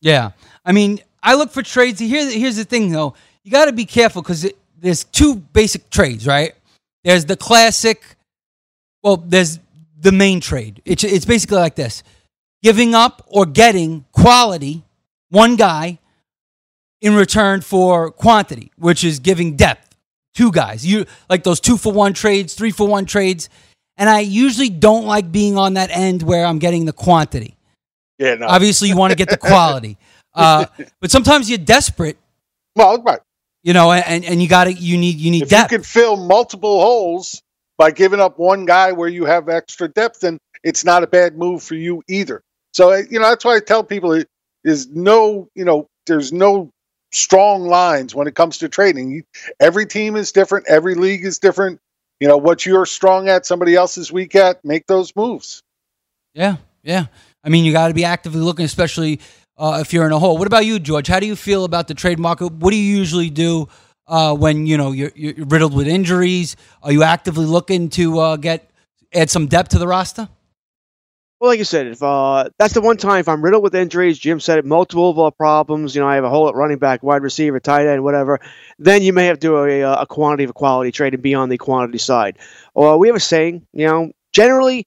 Yeah. I mean, I look for trades. Here, here's the thing, though. You got to be careful because there's two basic trades, right? There's the classic, well, there's the main trade. It's, it's basically like this giving up or getting quality, one guy, in return for quantity, which is giving depth, two guys. You like those two for one trades, three for one trades. And I usually don't like being on that end where I'm getting the quantity. Yeah, no. Obviously, you want to get the quality, uh, but sometimes you're desperate. Well, right. You know, and, and you got to you need you need If depth. you can fill multiple holes by giving up one guy where you have extra depth, then it's not a bad move for you either. So you know that's why I tell people is no you know there's no strong lines when it comes to trading. Every team is different. Every league is different. You know what you're strong at, somebody else is weak at. Make those moves. Yeah, yeah. I mean, you got to be actively looking, especially uh, if you're in a hole. What about you, George? How do you feel about the trade market? What do you usually do uh, when you know you're, you're riddled with injuries? Are you actively looking to uh, get add some depth to the roster? Well, like you said, if uh, that's the one time if I'm riddled with injuries, Jim said it, multiple uh, problems. You know, I have a hole at running back, wide receiver, tight end, whatever. Then you may have to do a, uh, a quantity of a quality trade and be on the quantity side. Or we have a saying, you know, generally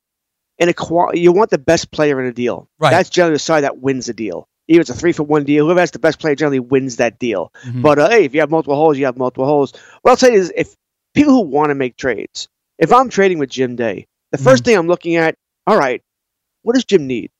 in a qual- you want the best player in a deal. Right. That's generally the side that wins the deal. Even if it's a three for one deal, whoever has the best player generally wins that deal. Mhm. But uh, hey, if you have multiple holes, you have multiple holes. What I'll say is, if people who want to make trades, if I'm trading with Jim Day, the 1st thing I'm looking at, all right, what does Jim need?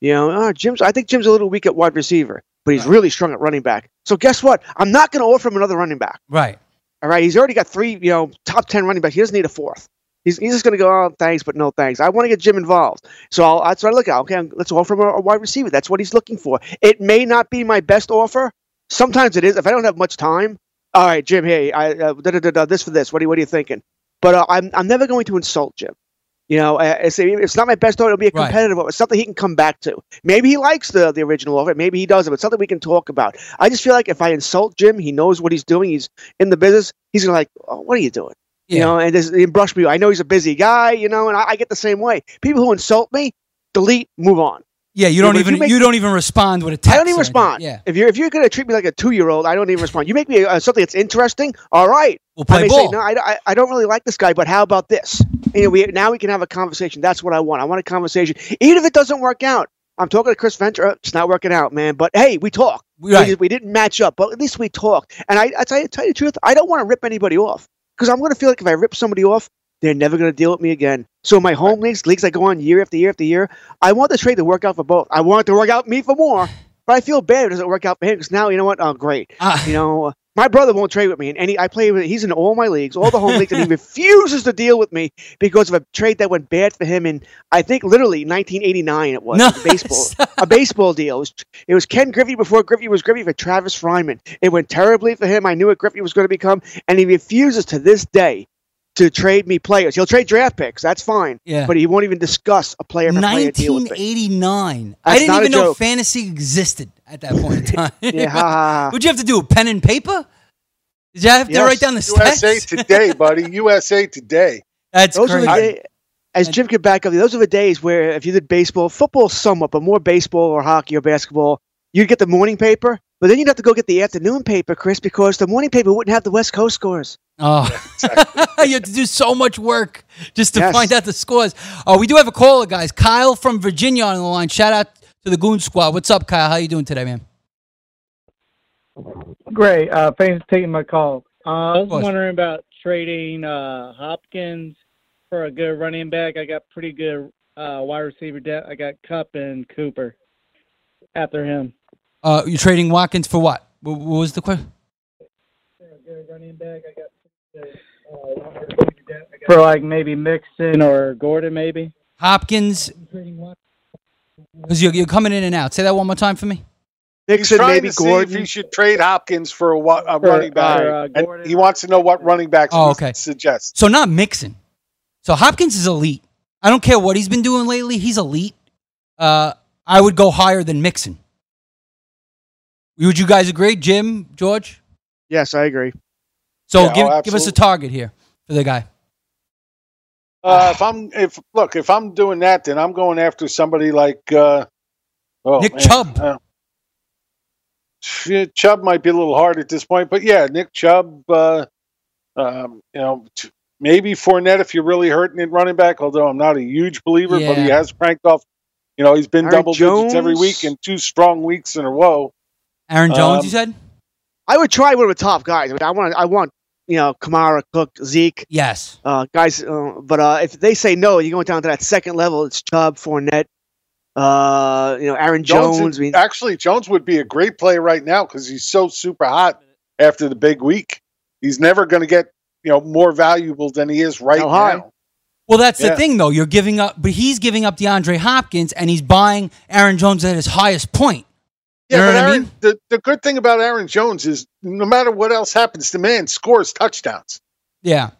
You know, oh, Jim's. I think Jim's a little weak at wide receiver, but he's really strong at running back. So guess what? I'm not going to offer him another running back. Right. All right, he's already got three, you know, top ten running backs. He doesn't need a fourth. He's, he's just going to go, oh, thanks, but no thanks. I want to get Jim involved. So I'll, that's what I look at. Okay, let's offer him a, a wide receiver. That's what he's looking for. It may not be my best offer. Sometimes it is. If I don't have much time, all right, Jim, hey, I, uh, da, da, da, da, this for this. What are, you- what are you thinking? But uh, I'm, I'm never going to insult Jim. You know, uh, it's, it's not my best offer. It'll be a Right. competitive offer. It's something he can come back to. Maybe he likes the, the original offer. Maybe he doesn't. But something we can talk about. I just feel like if I insult Jim, he knows what he's doing. He's in the business. He's gonna like, oh, what are you doing? You know, and and brush me. I know he's a busy guy. You know, and I, I get the same way. People who insult me, delete, move on. Yeah, you don't if even you make- you don't even respond with a text. I don't even respond. Yeah. If you're if you're gonna treat me like a two year old, I don't even respond. You make me uh, something that's interesting. All right. We'll play I ball. Say, no, I, I, I don't really like this guy, but how about this? You know, we now we can have a conversation. That's what I want. I want a conversation, even if it doesn't work out. I'm talking to Chris Ventura. uh, It's not working out, man. But hey, we talk. Right. We, we didn't match up, but at least we talk. And I, I tell you, tell you the truth, I don't want to rip anybody off because I'm going to feel like if I rip somebody off, they're never going to deal with me again. So my home leagues, leagues I go on year after year after year, I want the trade to work out for both. I want it to work out me for more, but I feel bad it doesn't work out for him because now you know what? Oh, great. Ah. you know, uh, my brother won't trade with me, and any I play with. He's in all my leagues, all the home leagues, and he refuses to deal with me because of a trade that went bad for him in I think literally 1989. It was a baseball a baseball deal. It was, it was Ken Griffey before Griffey was Griffey for Travis Fryman. It went terribly for him. I knew what Griffey was going to become, and he refuses to this day to trade me players. He'll trade draft picks. That's fine. Yeah. But he won't even discuss a player for player deal with me. 1989. I didn't even know fantasy existed at that point in time. Yeah. What'd you have to do? Pen and paper? Did you have to Yes, write down the USA stats? Today, buddy. USA Today. That's those are the crazy. day, as Jim could back up. Those are the days where if you did baseball, football somewhat, but more baseball or hockey or basketball, you'd get the morning paper. But then you'd have to go get the afternoon paper, Chris, because the morning paper wouldn't have the West Coast scores. Oh, you have to do so much work just to Yes. find out the scores. Oh, we do have a caller, guys. Kyle from Virginia on the line. Shout out to the Goon Squad. What's up, Kyle? How you doing today, man? Great. Uh, thanks for taking my call. Uh, I was wondering about trading uh, Hopkins for a good running back. I got pretty good uh, wide receiver depth. I got Kupp and Cooper after him. Uh, you trading Watkins for what? What, what was the question? For like maybe Mixon or Gordon, maybe. Hopkins. Because you're, you're coming in and out. Say that one more time for me. He's trying to see if he should trade Hopkins for a, wa- a running back, uh, and he wants to know what running backs Oh, okay. suggest. So not Mixon. So Hopkins is elite. I don't care what he's been doing lately. He's elite. Uh, I would go higher than Mixon. Would you guys agree, Jim, George? Yes, I agree. So Yeah, give, oh, give us a target here for the guy. Uh, if I'm if look if I'm doing that, then I'm going after somebody like uh, oh, Nick man, Chubb. uh, Chubb might be a little hard at this point, but yeah, Nick Chubb. Uh, um, you know, t- maybe Fournette if you're really hurting at running back. Although I'm not a huge believer, but he has cranked off. You know, he's been Aaron double digits every week in two strong weeks in a row. Aaron Jones, Um, you said? I would try one of the top guys. I, mean, I want, I want, you know, Kamara, Cook, Zeke, Yes. uh, guys. Uh, but uh, if they say no, you're going down to that second level. It's Chubb, Fournette, uh, you know, Aaron Jones. Jones, I mean, actually, Jones would be a great player right now because he's so super hot after the big week. He's never going to get you know more valuable than he is right How now. Well, that's the thing, though. You're giving up, but he's giving up DeAndre Hopkins, and he's buying Aaron Jones at his highest point. You Yeah, know but what I Aaron, mean? the, the good thing about Aaron Jones is no matter what else happens, the man scores touchdowns. Yeah.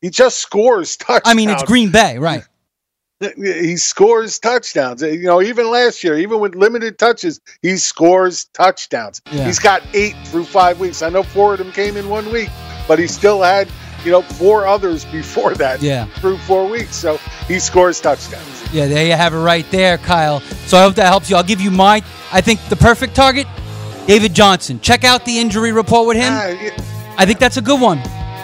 He just scores touchdowns. I mean, it's Green Bay, right? He scores touchdowns. You know, even last year, even with limited touches, he scores touchdowns. Yeah. He's got eight through five weeks. I know four of them came in one week, but he still had, you know, four others before that Yeah. through four weeks. So he scores touchdowns. Yeah, there you have it right there, Kyle. So I hope that helps you. I'll give you my, I think the perfect target, David Johnson. Check out the injury report with him. Ah, it- I think that's a good one.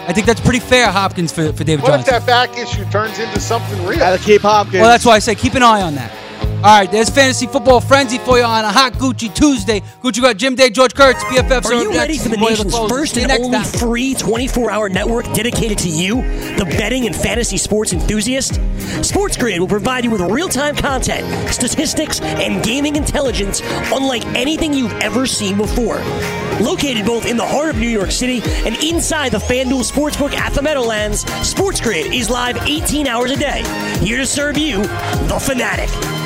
I think that's pretty fair, Hopkins, for, for David what Johnson. if that back issue turns into something real? gotta keep Hopkins. Well, that's why I say keep an eye on that. All right, there's Fantasy Football Frenzy for you on a hot Gucci Tuesday. Gucci got Jim Day, George Kurtz, BFF. Are you ready for the nation's first and next only time. free 24-hour network dedicated to you, the betting and fantasy sports enthusiast? Sports Grid will provide you with real-time content, statistics, and gaming intelligence unlike anything you've ever seen before. Located both in the heart of New York City and inside the FanDuel Sportsbook at the Meadowlands, Sports Grid is live 18 hours a day, here to serve you, the fanatic.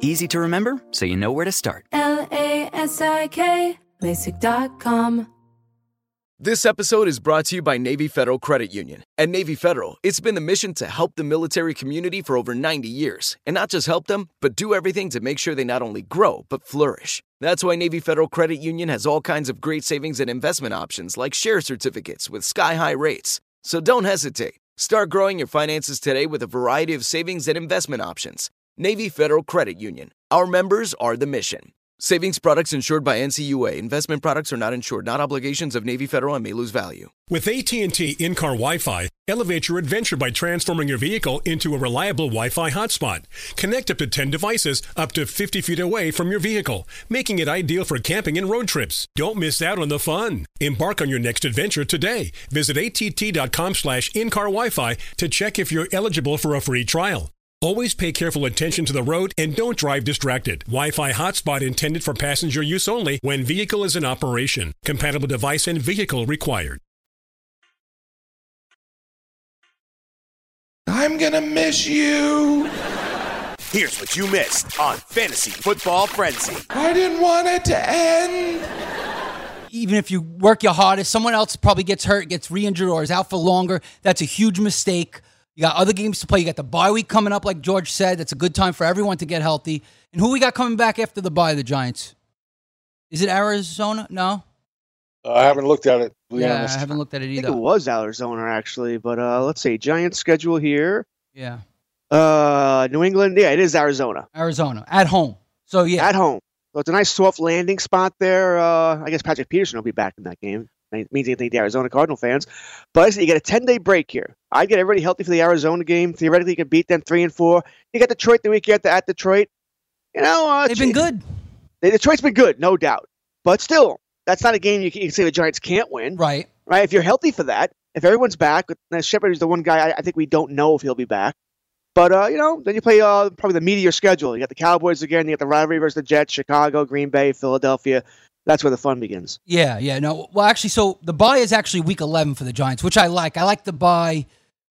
Easy to remember, so you know where to start. L A S I K, LASIK.com. This episode is brought to you by Navy Federal Credit Union. At Navy Federal, it's been the mission to help the military community for over 90 years. And not just help them, but do everything to make sure they not only grow, but flourish. That's why Navy Federal Credit Union has all kinds of great savings and investment options like share certificates with sky high rates. So don't hesitate. Start growing your finances today with a variety of savings and investment options. Navy Federal Credit Union. Our members are the mission. Savings products insured by NCUA. Investment products are not insured, not obligations of Navy Federal and may lose value. With AT&T in-car Wi-Fi, elevate your adventure by transforming your vehicle into a reliable Wi-Fi hotspot. Connect up to 10 devices up to 50 feet away from your vehicle, making it ideal for camping and road trips. Don't miss out on the fun. Embark on your next adventure today. Visit att.com slash in-car Wi-Fi to check if you're eligible for a free trial. Always pay careful attention to the road and don't drive distracted. Wi Fi hotspot intended for passenger use only when vehicle is in operation. Compatible device and vehicle required. I'm gonna miss you. Here's what you missed on Fantasy Football Frenzy. I didn't want it to end. Even if you work your hardest, someone else probably gets hurt, gets re injured, or is out for longer. That's a huge mistake. You got other games to play. You got the bye week coming up, like George said. That's a good time for everyone to get healthy. And who we got coming back after the bye, the Giants? Is it Arizona? No? Uh, I haven't looked at it. To be yeah, honest. I haven't looked at it I think either. it was Arizona actually, but uh, let's see. Giants schedule here. Yeah. Uh, New England. Yeah, it is Arizona. Arizona at home. So yeah, at home. So it's a nice soft landing spot there. Uh, I guess Patrick Peterson will be back in that game. Means anything to the Arizona Cardinal fans. But I said you get a ten day break here. I get everybody healthy for the Arizona game. Theoretically, you can beat them three and four. You got Detroit the week you after at Detroit. You know, uh, they've been good. Detroit's been good, no doubt. But still, that's not a game you can, you can say the Giants can't win. Right. Right. If you're healthy for that, if everyone's back, uh, Shepard is the one guy I, I think we don't know if he'll be back. But uh, you know, then you play uh, probably the meteor schedule. You got the Cowboys again. You got the rivalry versus the Jets, Chicago, Green Bay, Philadelphia. That's where the fun begins. Yeah, yeah. No, well, actually, so the bye is actually week 11 for the Giants, which I like. I like the bye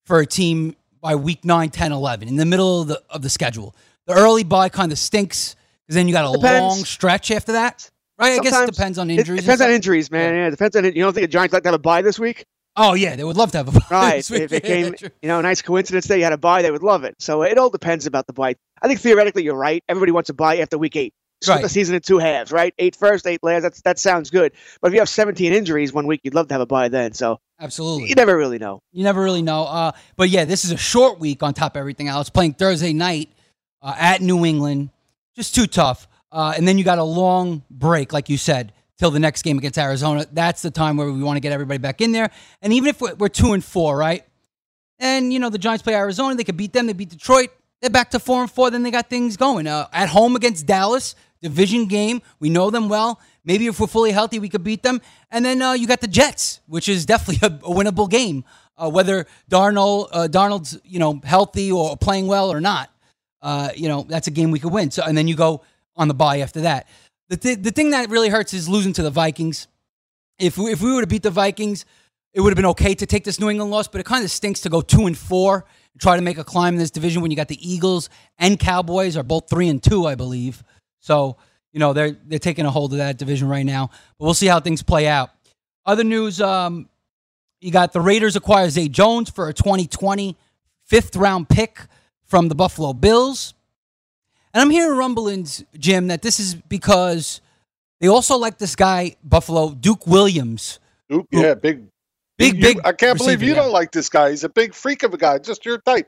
for a team by week 9, 10, 11, in the middle of the, of the schedule. The early bye kind of stinks because then you got a Depends. long stretch after that. Right? I guess it depends on injuries. it depends on injuries, man. Yeah, it depends on it. You don't think the Giants like to have a bye this week? Oh, yeah. They would love to have a bye Right. if it came, true. you know, a nice coincidence that you had a bye, they would love it. So it all depends about the bye. I think theoretically you're right. Everybody wants a bye after week eight. Split Right. the season in two halves, right? Eight first, eight last. That's, that sounds good. But if you have 17 injuries one week, you'd love to have a bye then. So Absolutely. you never really know. You never really know. Uh, but yeah, this is a short week on top of everything else. Playing Thursday night uh, at New England, just too tough. Uh, and then you got a long break, like you said, till the next game against Arizona. That's the time where we want to get everybody back in there. And even if we're, we're two and four, right? And you know the Giants play Arizona, they could beat them. They beat Detroit. They're back to four and four. Then they got things going. Uh, at home against Dallas, division game. We know them well. Maybe if we're fully healthy, we could beat them. And then uh, you got the Jets, which is definitely a, a winnable game. Uh, whether Darnold, uh, Darnold's you know healthy or playing well or not, uh, you know that's a game we could win. So and then you go on the bye after that. The th- the thing that really hurts is losing to the Vikings. If we, if we were to beat the Vikings, it would have been okay to take this New England loss, but it kind of stinks to go two and four and try to make a climb in this division when you got the Eagles and Cowboys are both three and two, I believe. So you know they're they're taking a hold of that division right now. But we'll see how things play out. Other news: um, you got the Raiders acquire Zay Jones for a 2020 fifth round pick from the Buffalo Bills. And I'm hearing rumblings, Jim, that this is because they also like this guy, Buffalo, Duke Williams. Duke, yeah, big, big, you- big. I can't believe you yeah. don't like this guy. He's a big freak of a guy, just your type.